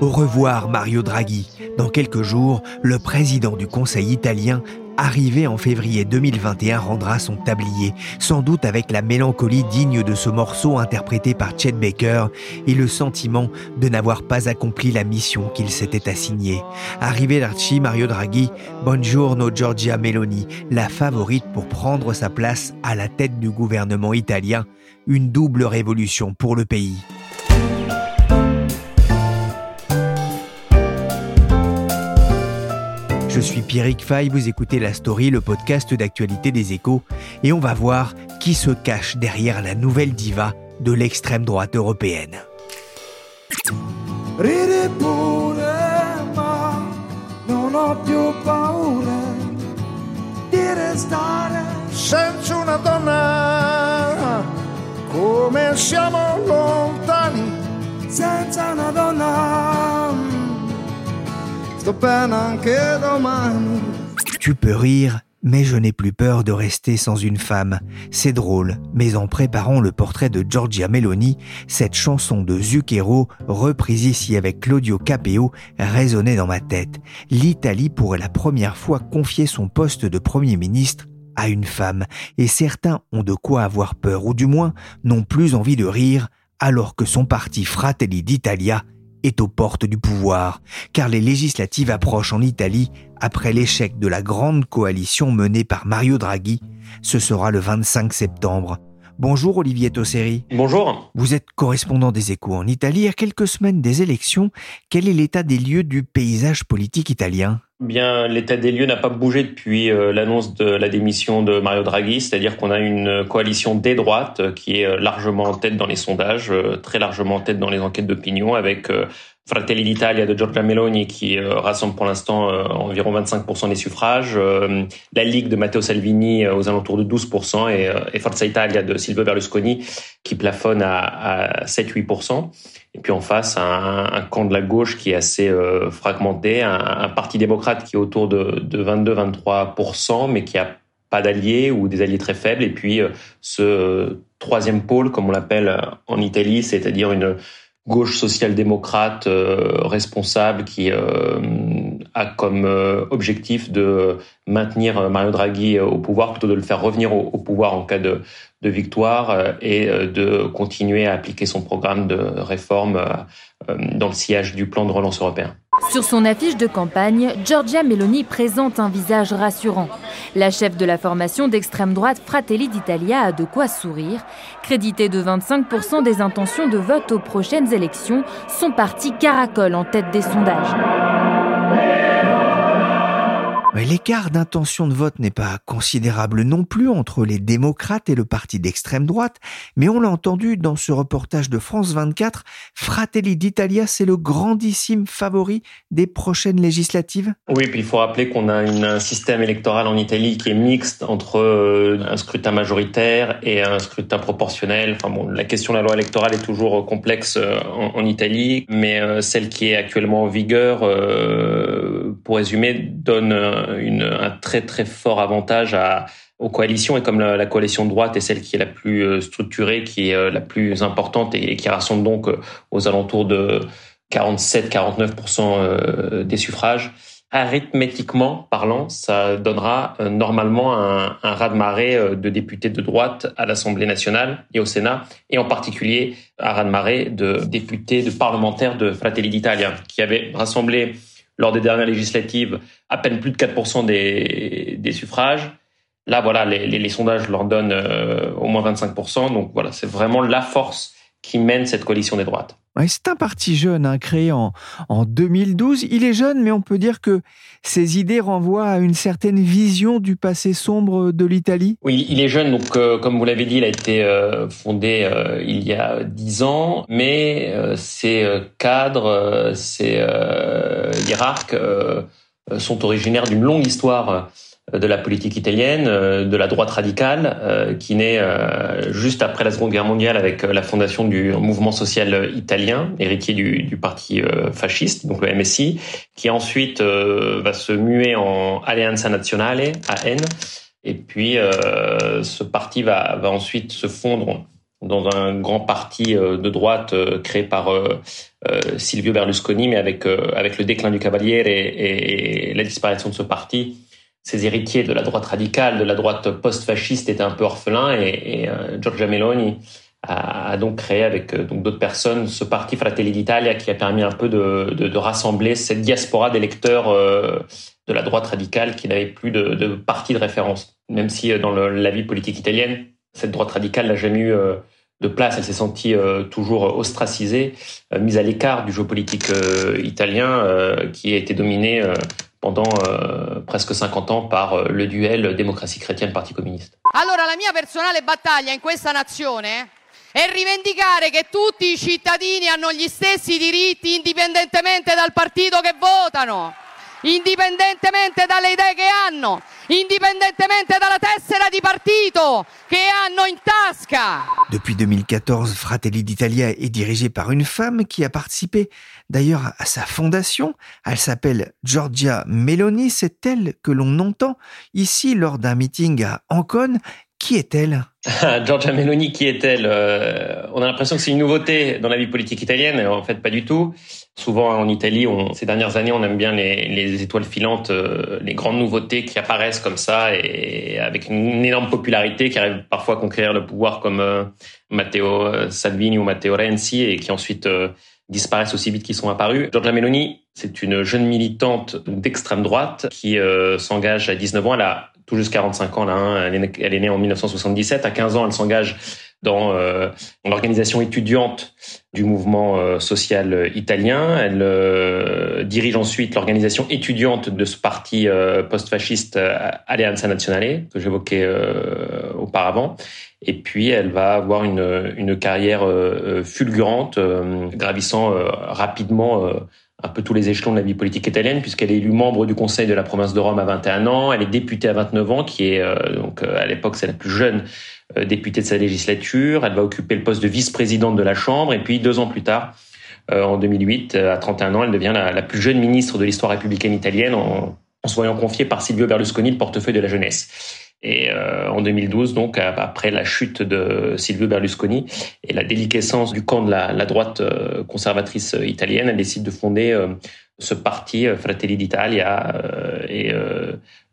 Au revoir Mario Draghi. Dans quelques jours, le président du Conseil italien arrivé en février 2021, rendra son tablier, sans doute avec la mélancolie digne de ce morceau interprété par Chet Baker et le sentiment de n'avoir pas accompli la mission qu'il s'était assignée. Arrivederci Mario Draghi, buongiorno Giorgia Meloni, la favorite pour prendre sa place à la tête du gouvernement italien, une double révolution pour le pays. Je suis Pierrick Fay, vous écoutez La Story, le podcast d'actualité des échos, et on va voir qui se cache derrière la nouvelle diva de l'extrême droite européenne. Tu peux rire, mais je n'ai plus peur de rester sans une femme. C'est drôle, mais en préparant le portrait de Giorgia Meloni, cette chanson de Zucchero, reprise ici avec Claudio Capeo, résonnait dans ma tête. L'Italie pourrait la première fois confier son poste de Premier ministre à une femme, et certains ont de quoi avoir peur, ou du moins n'ont plus envie de rire, alors que son parti Fratelli d'Italia est aux portes du pouvoir, car les législatives approchent en Italie après l'échec de la grande coalition menée par Mario Draghi. Ce sera le 25 septembre. Bonjour Olivier Tosseri. Bonjour. Vous êtes correspondant des échos en Italie. À quelques semaines des élections, quel est l'état des lieux du paysage politique italien? Bien, l'état des lieux n'a pas bougé depuis euh, l'annonce de la démission de Mario Draghi, c'est-à-dire qu'on a une coalition des droites euh, qui est euh, largement en tête dans les sondages, très largement en tête dans les enquêtes d'opinion, avec Fratelli d'Italia de Giorgia Meloni qui rassemble pour l'instant environ 25% des suffrages, la Ligue de Matteo Salvini aux alentours de 12% et, Forza Italia de Silvio Berlusconi qui plafonne à, à 7-8%. Et puis en face, un, camp de la gauche qui est assez euh, fragmenté, un, un, parti démocrate qui est autour de, de 22-23%, mais qui a pas d'alliés ou des alliés très faibles. Et puis euh, ce euh, troisième pôle, comme on l'appelle en Italie, c'est-à-dire une gauche social-démocrate responsable qui a comme objectif de maintenir Mario Draghi au pouvoir plutôt de le faire revenir au pouvoir en cas de, de victoire euh, et euh, de continuer à appliquer son programme de réforme euh, dans le sillage du plan de relance européen. Sur son affiche de campagne, Giorgia Meloni présente un visage rassurant. La chef de la formation d'extrême droite Fratelli d'Italia a de quoi sourire. Crédité de 25% des intentions de vote aux prochaines élections, son parti caracole en tête des sondages. L'écart d'intention de vote n'est pas considérable non plus entre les démocrates et le parti d'extrême droite, mais on l'a entendu dans ce reportage de France 24, Fratelli d'Italia, c'est le grandissime favori des prochaines législatives Oui, puis il faut rappeler qu'on a un système électoral en Italie qui est mixte entre euh, un scrutin majoritaire et un scrutin proportionnel. Enfin bon, la question de la loi électorale est toujours complexe euh, en, Italie, mais euh, celle qui est actuellement en vigueur, pour résumer, donne un très très fort avantage à, aux coalitions et comme la, coalition de droite est celle qui est la plus euh, structurée, qui est euh, la plus importante et, qui rassemble donc euh, aux alentours de 47-49% des suffrages, arithmétiquement parlant, ça donnera normalement un, un raz-de-marée de députés de droite à l'Assemblée nationale et au Sénat, et en particulier un raz-de-marée de députés, de parlementaires de Fratelli d'Italia, qui avaient rassemblé lors des dernières législatives à peine plus de 4% des, des suffrages. Là, voilà, les, sondages leur donnent euh, au moins 25%. Donc voilà, c'est vraiment la force qui mène cette coalition des droites. c'est un parti jeune, hein, créé en, en 2012. Il est jeune, mais on peut dire que ses idées renvoient à une certaine vision du passé sombre de l'Italie. Oui, il est jeune, donc euh, comme vous l'avez dit, il a été euh, fondé euh, il y a dix ans, mais ses cadres, ses hiérarques sont originaires d'une longue histoire de la politique italienne, euh, de la droite radicale, euh, qui naît euh, juste après la Seconde Guerre mondiale avec la fondation du mouvement social italien, héritier du, parti fasciste, donc le MSI, qui ensuite va se muer en Alleanza Nazionale, AN, et puis ce parti va, va ensuite se fondre dans un grand parti de droite créé par Silvio Berlusconi, mais avec avec le déclin du Cavaliere et la disparition de ce parti, ces héritiers de la droite radicale, de la droite post-fasciste étaient un peu orphelins et, euh, Giorgia Meloni a, donc créé avec euh, d'autres personnes ce parti Fratelli d'Italia qui a permis un peu de, rassembler cette diaspora d'électeurs euh, de la droite radicale qui n'avait plus de, parti de référence. Même si dans la vie politique italienne, cette droite radicale n'a jamais eu de place, elle s'est sentie toujours ostracisée, mise à l'écart du jeu politique italien qui a été dominé pendant euh, presque 50 ans par euh, le duel démocratie chrétienne-parti communiste. Allora la mia personale battaglia in questa nazione è rivendicare che tutti i cittadini hanno gli stessi diritti indipendentemente dal partito che votano, indipendentemente dalle idee che hanno, indipendentemente dalla tessera di partito che hanno in tasca. Depuis 2014, Fratelli d'Italia est dirigé par une femme qui a participé d'ailleurs à sa fondation. Elle s'appelle Giorgia Meloni, c'est elle que l'on entend ici lors d'un meeting à Ancône. Qui est-elle? Giorgia Meloni, qui est-elle? Euh, On a l'impression que c'est une nouveauté dans la vie politique italienne, en fait pas du tout. Souvent en Italie, ces dernières années, on aime bien les, les étoiles filantes, euh, les grandes nouveautés qui apparaissent comme ça et avec une énorme popularité qui arrivent parfois à conquérir le pouvoir comme euh, Matteo Salvini ou Matteo Renzi et qui ensuite disparaissent aussi vite qu'ils sont apparus. Giorgia Meloni, c'est une jeune militante d'extrême droite qui euh, s'engage à 19 ans. Elle a tout juste 45 ans là. Hein. Elle, est, née en 1977. À 15 ans, elle s'engage dans euh, l'organisation étudiante du mouvement euh, social italien. Elle dirige ensuite l'organisation étudiante de ce parti post-fasciste Alleanza Nazionale que j'évoquais auparavant. Et puis, elle va avoir une, une carrière euh, euh, fulgurante, euh, gravissant rapidement un peu tous les échelons de la vie politique italienne, puisqu'elle est élue membre du Conseil de la province de Rome à 21 ans. Elle est députée à 29 ans, qui est donc à l'époque c'est la plus jeune députée de sa législature. Elle va occuper le poste de vice-présidente de la Chambre, et puis deux ans plus tard, en 2008, à 31 ans, elle devient la, la plus jeune ministre de l'histoire républicaine italienne en, en se voyant confier par Silvio Berlusconi le portefeuille de la jeunesse. Et euh, en 2012, donc après la chute de Silvio Berlusconi et la déliquescence du camp de la, droite euh, conservatrice italienne, elle décide de fonder euh, ce parti Fratelli d'Italia et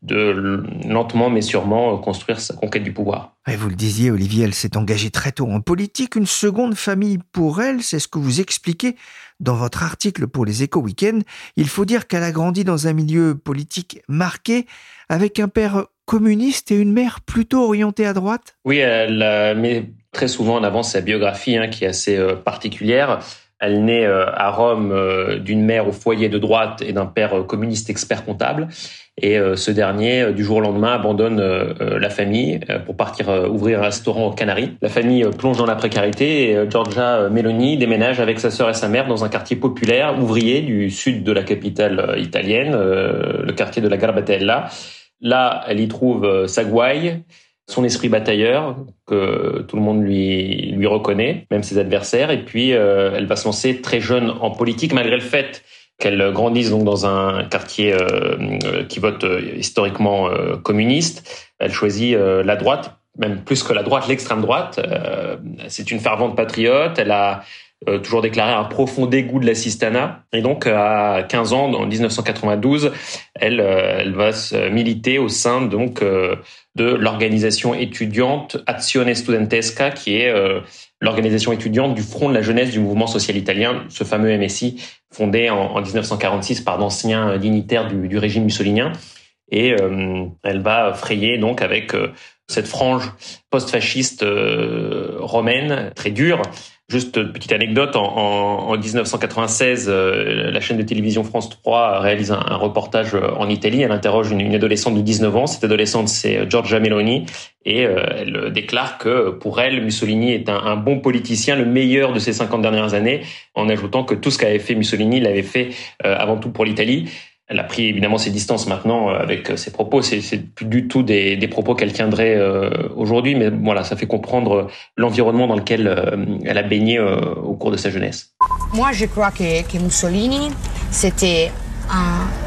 de lentement mais sûrement construire sa conquête du pouvoir. Et vous le disiez, Olivier, elle s'est engagée très tôt en politique. Une seconde famille pour elle, c'est ce que vous expliquez dans votre article pour les Éco Weekends. Il faut dire qu'elle a grandi dans un milieu politique marqué avec un père communiste et une mère plutôt orientée à droite? Oui, elle euh, met très souvent en avant sa biographie hein, qui est assez euh, particulière. Elle naît euh, à Rome d'une mère au foyer de droite et d'un père communiste expert comptable. Et ce dernier, du jour au lendemain, abandonne la famille pour partir ouvrir un restaurant aux Canaries. La famille plonge dans la précarité et Giorgia Meloni déménage avec sa sœur et sa mère dans un quartier populaire ouvrier du sud de la capitale italienne, le quartier de la Garbatella. Là, elle y trouve euh, sa gouaille, son esprit batailleur que tout le monde lui lui reconnaît, même ses adversaires. Et puis, euh, elle va se lancer très jeune en politique, malgré le fait qu'elle grandisse donc dans un quartier euh, qui vote historiquement communiste. Elle choisit la droite, même plus que la droite, l'extrême droite. c'est une fervente patriote. Elle a euh, toujours déclaré un profond dégoût de l'assistanat. Et donc, à 15 ans, en 1992, elle, euh, elle va se militer au sein donc euh, de l'organisation étudiante Azione Studentesca, qui est l'organisation étudiante du Front de la jeunesse du mouvement social italien, ce fameux MSI fondé en, 1946 par d'anciens dignitaires du, du, régime mussolinien. et elle va frayer donc avec cette frange post-fasciste romaine très dure Juste petite anecdote, en, en, 1996, euh, la chaîne de télévision France 3 réalise un, reportage euh, en Italie. Elle interroge une, adolescente de 19 ans. Cette adolescente, c'est euh, Giorgia Meloni. Et elle déclare que pour elle, Mussolini est un, un, bon politicien, le meilleur de ces 50 dernières années, en ajoutant que tout ce qu'avait fait Mussolini l'avait fait avant tout pour l'Italie. Elle a pris évidemment ses distances maintenant euh, avec euh, ses propos. C'est, plus du tout des, propos qu'elle tiendrait euh, aujourd'hui, mais voilà, ça fait comprendre l'environnement dans lequel elle a baigné au cours de sa jeunesse. Moi, je crois que, Mussolini, c'était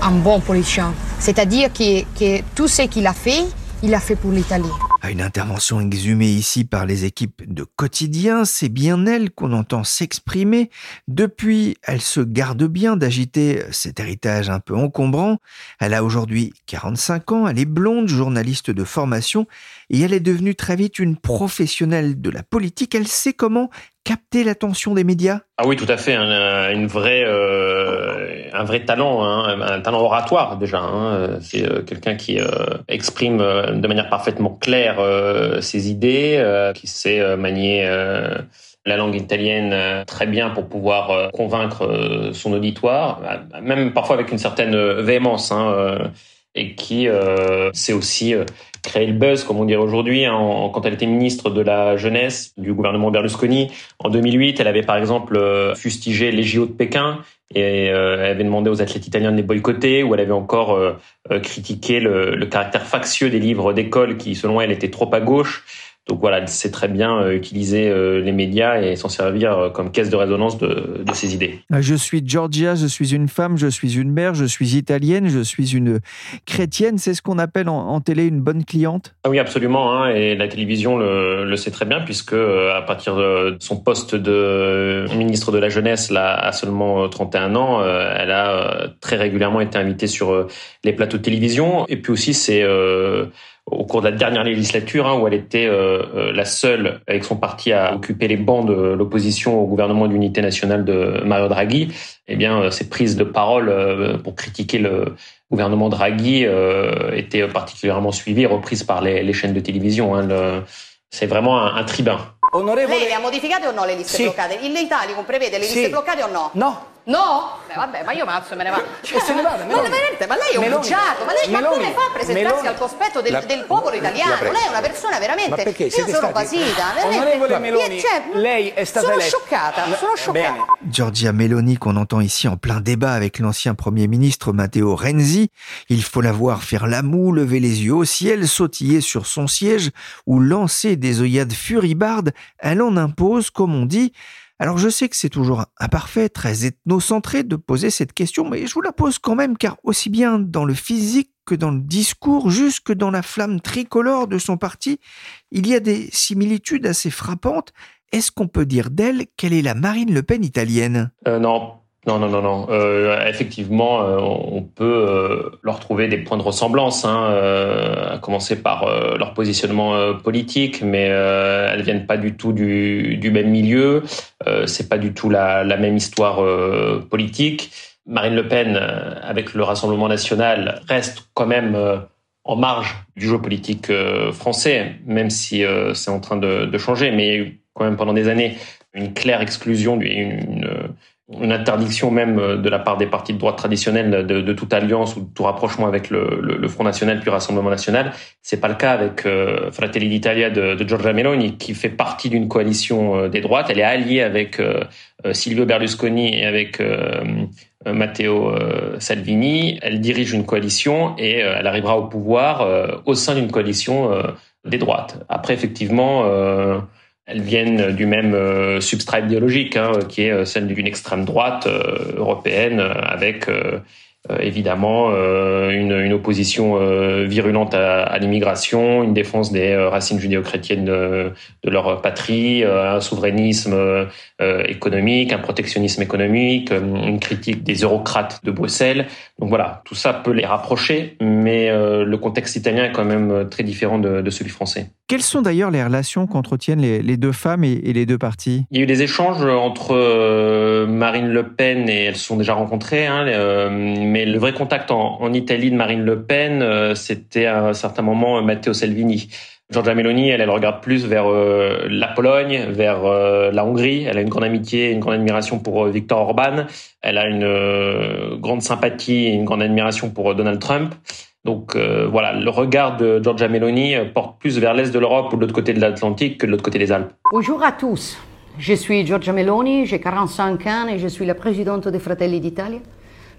un, bon politicien. C'est-à-dire que tout ce qu'il a fait, il a fait pour l'Italie. À une intervention exhumée ici par les équipes de quotidien, c'est bien elle qu'on entend s'exprimer. Depuis, elle se garde bien d'agiter cet héritage un peu encombrant. Elle a aujourd'hui 45 ans, elle est blonde, journaliste de formation, et elle est devenue très vite une professionnelle de la politique. Elle sait comment capter l'attention des médias? Ah oui, tout à fait, un, une vraie, euh, un vrai talent, hein, un talent oratoire déjà. Hein. C'est euh, quelqu'un qui euh, exprime de manière parfaitement claire ses idées, qui sait manier la langue italienne très bien pour pouvoir convaincre son auditoire, même parfois avec une certaine véhémence. Hein, et qui euh, sait aussi euh, créer le buzz, comme on dirait aujourd'hui. Hein, quand elle était ministre de la jeunesse du gouvernement Berlusconi en 2008, elle avait par exemple euh, fustigé les JO de Pékin et elle avait demandé aux athlètes italiens de les boycotter, ou elle avait encore critiqué le, le caractère factieux des livres d'école qui, selon elle, étaient trop à gauche. Donc voilà, elle sait très bien euh, utiliser euh, les médias et s'en servir euh, comme caisse de résonance de, de, ses idées. Je suis Georgia, je suis une femme, je suis une mère, je suis italienne, je suis une chrétienne. C'est ce qu'on appelle en, télé une bonne cliente? Ah Oui, absolument. Hein, et la télévision le, le, sait très bien puisque à partir de son poste de ministre de la Jeunesse, là, à seulement 31 ans, elle a très régulièrement été invitée sur les plateaux de télévision. Et puis aussi, c'est au cours de la dernière législature, hein, où elle était euh, euh, la seule avec son parti à occuper les bancs de l'opposition au gouvernement d'unité nationale de Mario Draghi, eh bien, euh, ses prises de parole pour critiquer le gouvernement Draghi étaient particulièrement suivies et reprises par les, les chaînes de télévision. Hein, c'est vraiment un, un tribun. Onorevole... Lei le ha modificate o no le liste sì. bloccate? Il Italicum prevede le liste sì. bloccate o no? No. No? Beh, vabbè, ma io mazzo me ne vado. Cioè, se ne vada, Meloni. Ma veramente, ma lei è un Meloni. bugiardo, ma, lei, Meloni. ma come fa a presentarsi Meloni. al cospetto del, la, del popolo italiano? Lei è una persona veramente... Ma perché? Siete io sono stati... basita, veramente. Onorevole Meloni, cioè, lei è stata sono eletta. scioccata, sono scioccata. Bene. Giorgia Meloni qu'on entend ici en plein débat avec l'ancien Premier ministre Matteo Renzi. Il faut la voir faire la moue, lever les yeux au ciel, sautiller sur son siège ou lancer des œillades furibardes. Elle en impose, comme on dit, alors je sais que c'est toujours imparfait, très ethnocentré de poser cette question, mais je vous la pose quand même car aussi bien dans le physique que dans le discours, jusque dans la flamme tricolore de son parti, il y a des similitudes assez frappantes. Est-ce qu'on peut dire d'elle qu'elle est la Marine Le Pen italienne? Euh, Non, non, non, non, non. Euh, effectivement, euh, on peut euh, leur trouver des points de ressemblance, hein, à commencer par leur positionnement politique, mais elles viennent pas du tout du, même milieu. c'est pas du tout la, même histoire politique. Marine Le Pen, avec le Rassemblement national, reste quand même en marge du jeu politique français, même si c'est en train de, changer. Mais il y a eu quand même pendant des années une claire exclusion, une interdiction même euh, de la part des partis de droite traditionnels de, de toute alliance ou de tout rapprochement avec le, le, le Front National puis Rassemblement National. C'est pas le cas avec euh, Fratelli d'Italia de, de, Giorgia Meloni qui fait partie d'une coalition euh, des droites. Elle est alliée avec euh, Silvio Berlusconi et avec Matteo Salvini. Elle dirige une coalition et elle arrivera au pouvoir au sein d'une coalition des droites. Après, effectivement elles viennent du même euh, substrat idéologique, hein, qui est euh, celle d'une extrême droite euh, européenne, avec évidemment une, une, opposition virulente à, à l'immigration, une défense des racines judéo-chrétiennes de, de, leur patrie, un souverainisme économique, un protectionnisme économique, une critique des eurocrates de Bruxelles. Donc voilà, tout ça peut les rapprocher, mais le contexte italien est quand même très différent de, de celui français. Quelles sont d'ailleurs les relations qu'entretiennent les, deux femmes et, les deux partis Il y a eu des échanges entre euh, Marine Le Pen et elles se sont déjà rencontrées. Hein, euh, mais le vrai contact en, Italie de Marine Le Pen, c'était à un certain moment Matteo Salvini. Giorgia Meloni, elle, elle regarde plus vers euh, la Pologne, vers euh, la Hongrie. Elle a une grande amitié, une grande admiration pour euh, Viktor Orban. Elle a une grande sympathie et une grande admiration pour Donald Trump. Donc voilà, le regard de Giorgia Meloni porte plus vers l'est de l'Europe ou de l'autre côté de l'Atlantique que de l'autre côté des Alpes. Bonjour à tous. Je suis Giorgia Meloni, j'ai 45 ans et je suis la présidente des Fratelli d'Italia,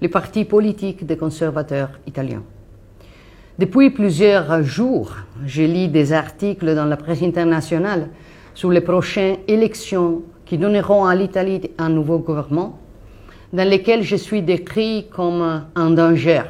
le parti politique des conservateurs italiens. Depuis plusieurs jours, je lis des articles dans la presse internationale sur les prochaines élections qui donneront à l'Italie un nouveau gouvernement, dans lesquelles je suis décrit comme un danger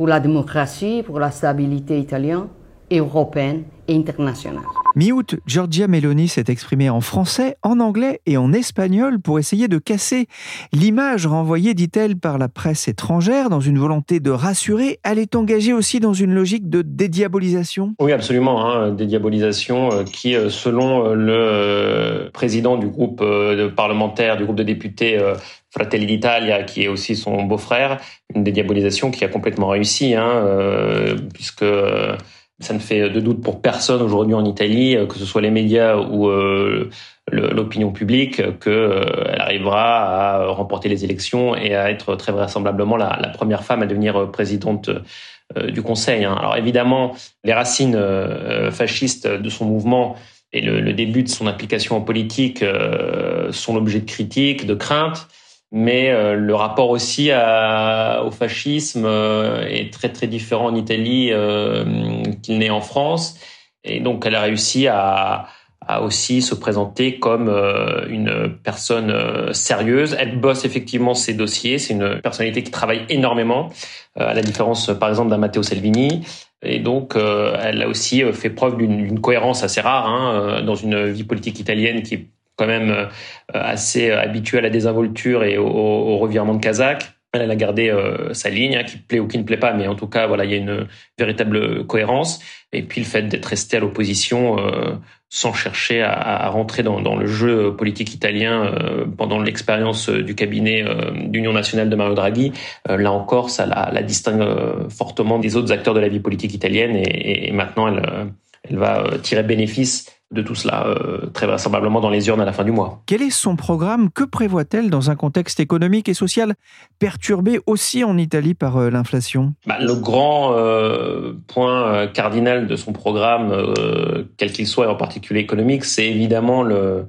pour la démocratie, pour la stabilité italienne, européenne et internationale. Mi-août, Giorgia Meloni s'est exprimée en français, en anglais et en espagnol pour essayer de casser l'image renvoyée, dit-elle, par la presse étrangère dans une volonté de rassurer. Elle est engagée aussi dans une logique de dédiabolisation Oui, absolument. Hein, dédiabolisation euh, qui, euh, selon euh, le président du groupe parlementaire, du groupe de députés Fratelli d'Italia, qui est aussi son beau-frère, une dédiabolisation qui a complètement réussi, hein, puisque ça ne fait de doute pour personne aujourd'hui en Italie, euh, que ce soit les médias ou euh, l'opinion publique, qu'elle euh, arrivera à remporter les élections et à être très vraisemblablement la, première femme à devenir présidente du Conseil. Hein. Alors évidemment, les racines fascistes de son mouvement et le, début de son application en politique sont l'objet de critiques, de craintes mais euh, le rapport aussi à, au fascisme euh, est très très différent en Italie euh, qu'il n'est en France. Et donc elle a réussi à, à aussi se présenter comme une personne sérieuse. Elle bosse effectivement ses dossiers. C'est une personnalité qui travaille énormément, à la différence par exemple d'un Matteo Salvini. Et donc, elle a aussi fait preuve d'une cohérence assez rare hein, dans une vie politique italienne qui est quand même euh, assez habitué à la désinvolture et au, revirement de Kazakh. Elle a gardé euh, sa ligne, hein, qui plaît ou qui ne plaît pas, mais en tout cas, voilà, il y a une véritable cohérence. Et puis le fait d'être resté à l'opposition euh, sans chercher à, rentrer dans, le jeu politique italien pendant l'expérience du cabinet d'Union nationale de Mario Draghi, là encore, ça la, distingue fortement des autres acteurs de la vie politique italienne. Et, maintenant, elle va tirer bénéfice de tout cela, euh, très vraisemblablement dans les urnes à la fin du mois. Quel est son programme? Que prévoit-elle dans un contexte économique et social perturbé aussi en Italie par euh, l'inflation? Bah, Le grand euh, point cardinal de son programme, quel qu'il soit, et en particulier économique, c'est évidemment le,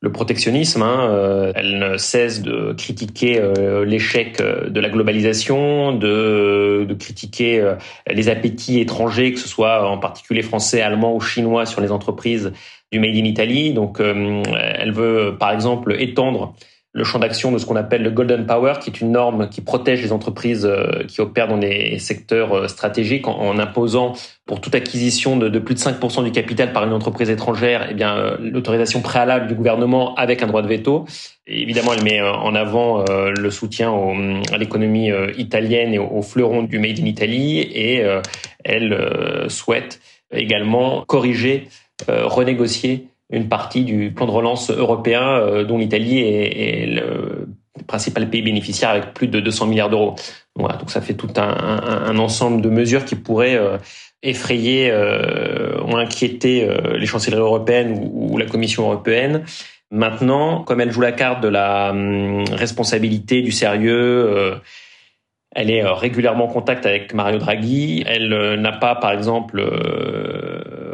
le protectionnisme. Hein, euh, elle ne cesse de critiquer euh, l'échec euh, de la globalisation, de, de critiquer les appétits étrangers, que ce soit en particulier français, allemand ou chinois, sur les entreprises du Made in Italy. Donc, elle veut, par exemple, étendre le champ d'action de ce qu'on appelle le Golden Power, qui est une norme qui protège les entreprises euh, qui opèrent dans des secteurs euh, stratégiques en, imposant pour toute acquisition de, plus de 5% du capital par une entreprise étrangère, eh bien euh, l'autorisation préalable du gouvernement avec un droit de veto. Et évidemment, elle met en avant le soutien à l'économie italienne et au, fleuron du Made in Italy, et elle souhaite également corriger, renégocier une partie du plan de relance européen euh, dont l'Italie est, le principal pays bénéficiaire avec plus de 200 milliards d'euros. Donc ça fait tout un, ensemble de mesures qui pourraient euh, effrayer euh, ou inquiéter les chancelleries européennes ou, la Commission européenne. Maintenant, comme elle joue la carte de la hum, responsabilité, du sérieux, elle est régulièrement en contact avec Mario Draghi. Elle n'a pas, par exemple,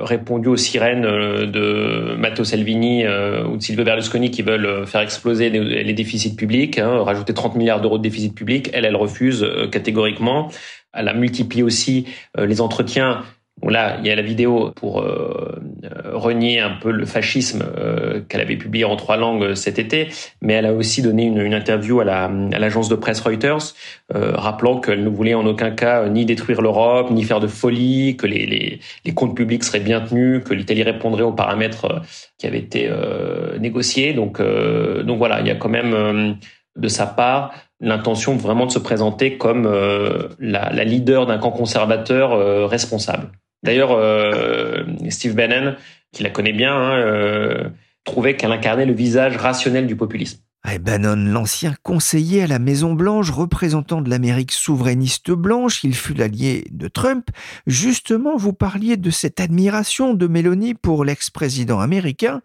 répondu aux sirènes euh, de Matteo Salvini euh, ou de Silvio Berlusconi qui veulent euh, faire exploser les déficits publics, hein, rajouter 30 milliards d'euros de déficit public. Elle, elle refuse catégoriquement. Elle a multiplié aussi les entretiens Bon là, il y a la vidéo pour euh, renier un peu le fascisme euh, qu'elle avait publié en trois langues euh, cet été, mais elle a aussi donné une, une interview à l'agence de presse Reuters, euh, rappelant qu'elle ne voulait en aucun cas ni détruire l'Europe, ni faire de folie, que les, les, les, comptes publics seraient bien tenus, que l'Italie répondrait aux paramètres qui avaient été négociés. Donc, donc voilà, il y a quand même de sa part l'intention vraiment de se présenter comme la, la leader d'un camp conservateur responsable. D'ailleurs, euh, Steve Bannon, qui la connaît bien, hein, euh, trouvait qu'elle incarnait le visage rationnel du populisme. Bannon, l'ancien conseiller à la Maison-Blanche, représentant de l'Amérique souverainiste blanche, il fut l'allié de Trump. Justement, vous parliez de cette admiration de Mélanie pour l'ex-président américain.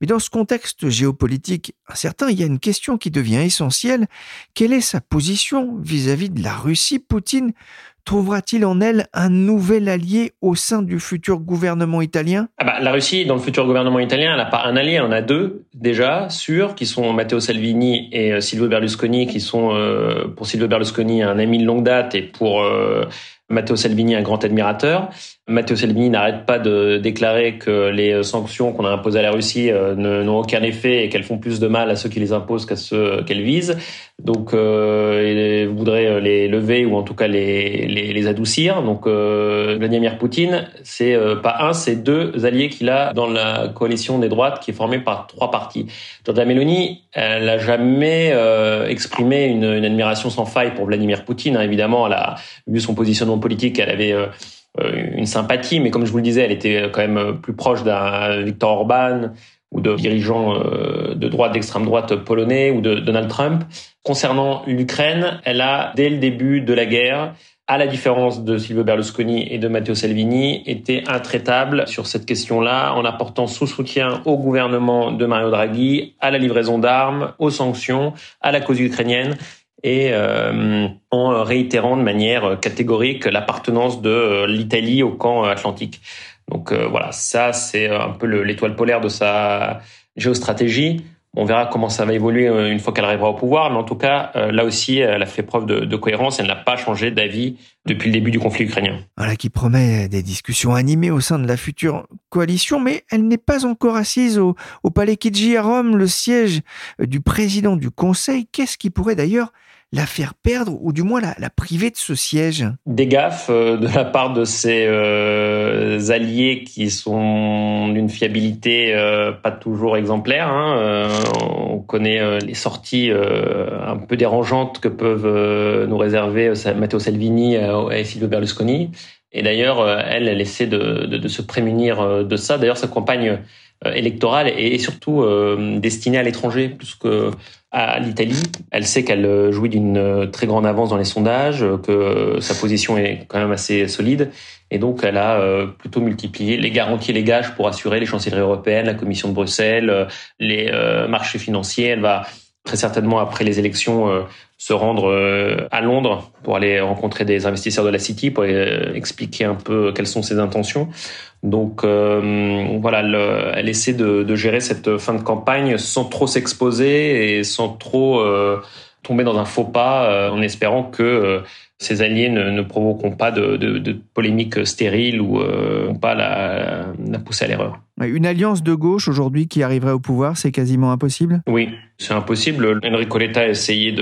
Mais dans ce contexte géopolitique incertain, il y a une question qui devient essentielle. Quelle est sa position vis-à-vis -vis de la Russie Poutine trouvera-t-il en elle un nouvel allié au sein du futur gouvernement italien? Ah bah, La Russie, dans le futur gouvernement italien, elle n'a pas un allié, elle en a deux déjà, sûrs, qui sont Matteo Salvini et euh, Silvio Berlusconi, qui sont euh, pour Silvio Berlusconi un ami de longue date et pour euh, Matteo Salvini un grand admirateur. Matteo Salvini n'arrête pas de déclarer que les sanctions qu'on a imposées à la Russie euh, n'ont aucun effet et qu'elles font plus de mal à ceux qui les imposent qu'à ceux qu'elles visent. Donc, euh, il voudrait euh, les lever ou en tout cas les, les, les adoucir. Donc, euh, Vladimir Poutine, c'est euh, pas un, c'est deux alliés qu'il a dans la coalition des droites qui est formée par trois partis. Giorgia Meloni, elle n'a jamais exprimé une, une, admiration sans faille pour Vladimir Poutine. Hein. Évidemment, elle a vu son positionnement politique, elle avait euh, une sympathie, mais comme je vous le disais, elle était quand même plus proche d'un Viktor Orban ou de dirigeants euh, de droite, d'extrême droite polonais ou de Donald Trump. Concernant l'Ukraine, elle a, dès le début de la guerre, à la différence de Silvio Berlusconi et de Matteo Salvini, été intraitable sur cette question-là en apportant son soutien au gouvernement de Mario Draghi, à la livraison d'armes, aux sanctions, à la cause ukrainienne et euh, en réitérant de manière catégorique l'appartenance de euh, l'Italie au camp atlantique. Donc euh, voilà, ça c'est un peu l'étoile polaire de sa géostratégie. On verra comment ça va évoluer une fois qu'elle arrivera au pouvoir, mais en tout cas, là aussi, elle a fait preuve de, de cohérence. Elle n'a pas changé d'avis depuis le début du conflit ukrainien. Voilà qui promet des discussions animées au sein de la future coalition, mais elle n'est pas encore assise au, au Palais Chigi à Rome, le siège du président du Conseil. Qu'est-ce qui pourrait d'ailleurs la faire perdre ou du moins la, priver de ce siège Des gaffes euh, de la part de ses euh, alliés qui sont d'une fiabilité euh, pas toujours exemplaire. Hein. on connaît les sorties un peu dérangeantes que peuvent nous réserver Matteo Salvini et Silvio Berlusconi. Et d'ailleurs, elle, elle essaie de se prémunir de ça. D'ailleurs, sa campagne électorale est surtout destinée à l'étranger plus que à l'Italie. Elle sait qu'elle euh, jouit d'une euh, très grande avance dans les sondages, euh, que sa position est quand même assez solide. Et donc, elle a plutôt multiplié les garanties et les gages pour assurer les chancelleries européennes, la Commission de Bruxelles, les marchés financiers. Elle va très certainement, après les élections, se rendre à Londres pour aller rencontrer des investisseurs de la City, pour expliquer un peu quelles sont ses intentions. Donc euh, voilà, elle essaie de, gérer cette fin de campagne sans trop s'exposer et sans trop euh, tomber dans un faux pas, euh, en espérant que ses alliés ne, provoqueront pas de, de, polémiques stériles ou pas la, la à l'erreur. Une alliance de gauche aujourd'hui qui arriverait au pouvoir, c'est quasiment impossible? Oui, c'est impossible. Enrico Letta a essayé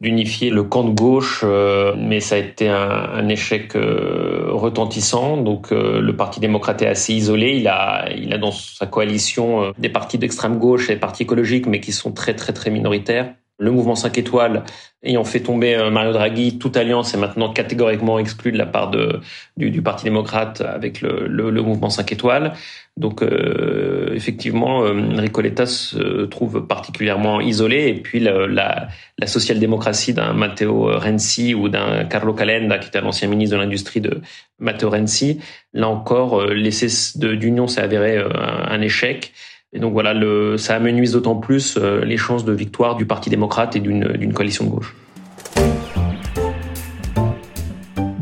d'unifier le camp de gauche, euh, mais ça a été un, un échec euh, retentissant. Donc euh, le Parti démocrate est assez isolé. Il a, il a dans sa coalition des partis d'extrême gauche et des partis écologiques, mais qui sont très très très minoritaires. Le mouvement 5 étoiles ayant fait tomber Mario Draghi, toute alliance est maintenant catégoriquement exclue de la part du, du Parti démocrate avec le, le, le mouvement 5 étoiles. Donc euh, effectivement, euh, Ricoletta se trouve particulièrement isolé et puis la, la, la social-démocratie d'un Matteo Renzi ou d'un Carlo Calenda, qui était l'ancien ministre de l'Industrie de Matteo Renzi, là encore, euh, l'essai d'union s'est avéré euh, un échec. Et donc voilà, ça amenuise d'autant plus les chances de victoire du Parti démocrate et d'une coalition de gauche.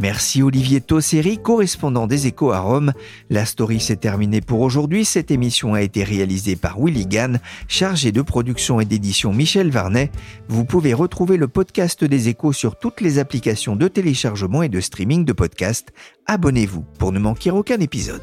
Merci Olivier Tosseri, correspondant des Échos à Rome. La story s'est terminée pour aujourd'hui. Cette émission a été réalisée par Willy Gann, chargé de production et d'édition Michel Varnet. Vous pouvez retrouver le podcast des Échos sur toutes les applications de téléchargement et de streaming de podcasts. Abonnez-vous pour ne manquer aucun épisode.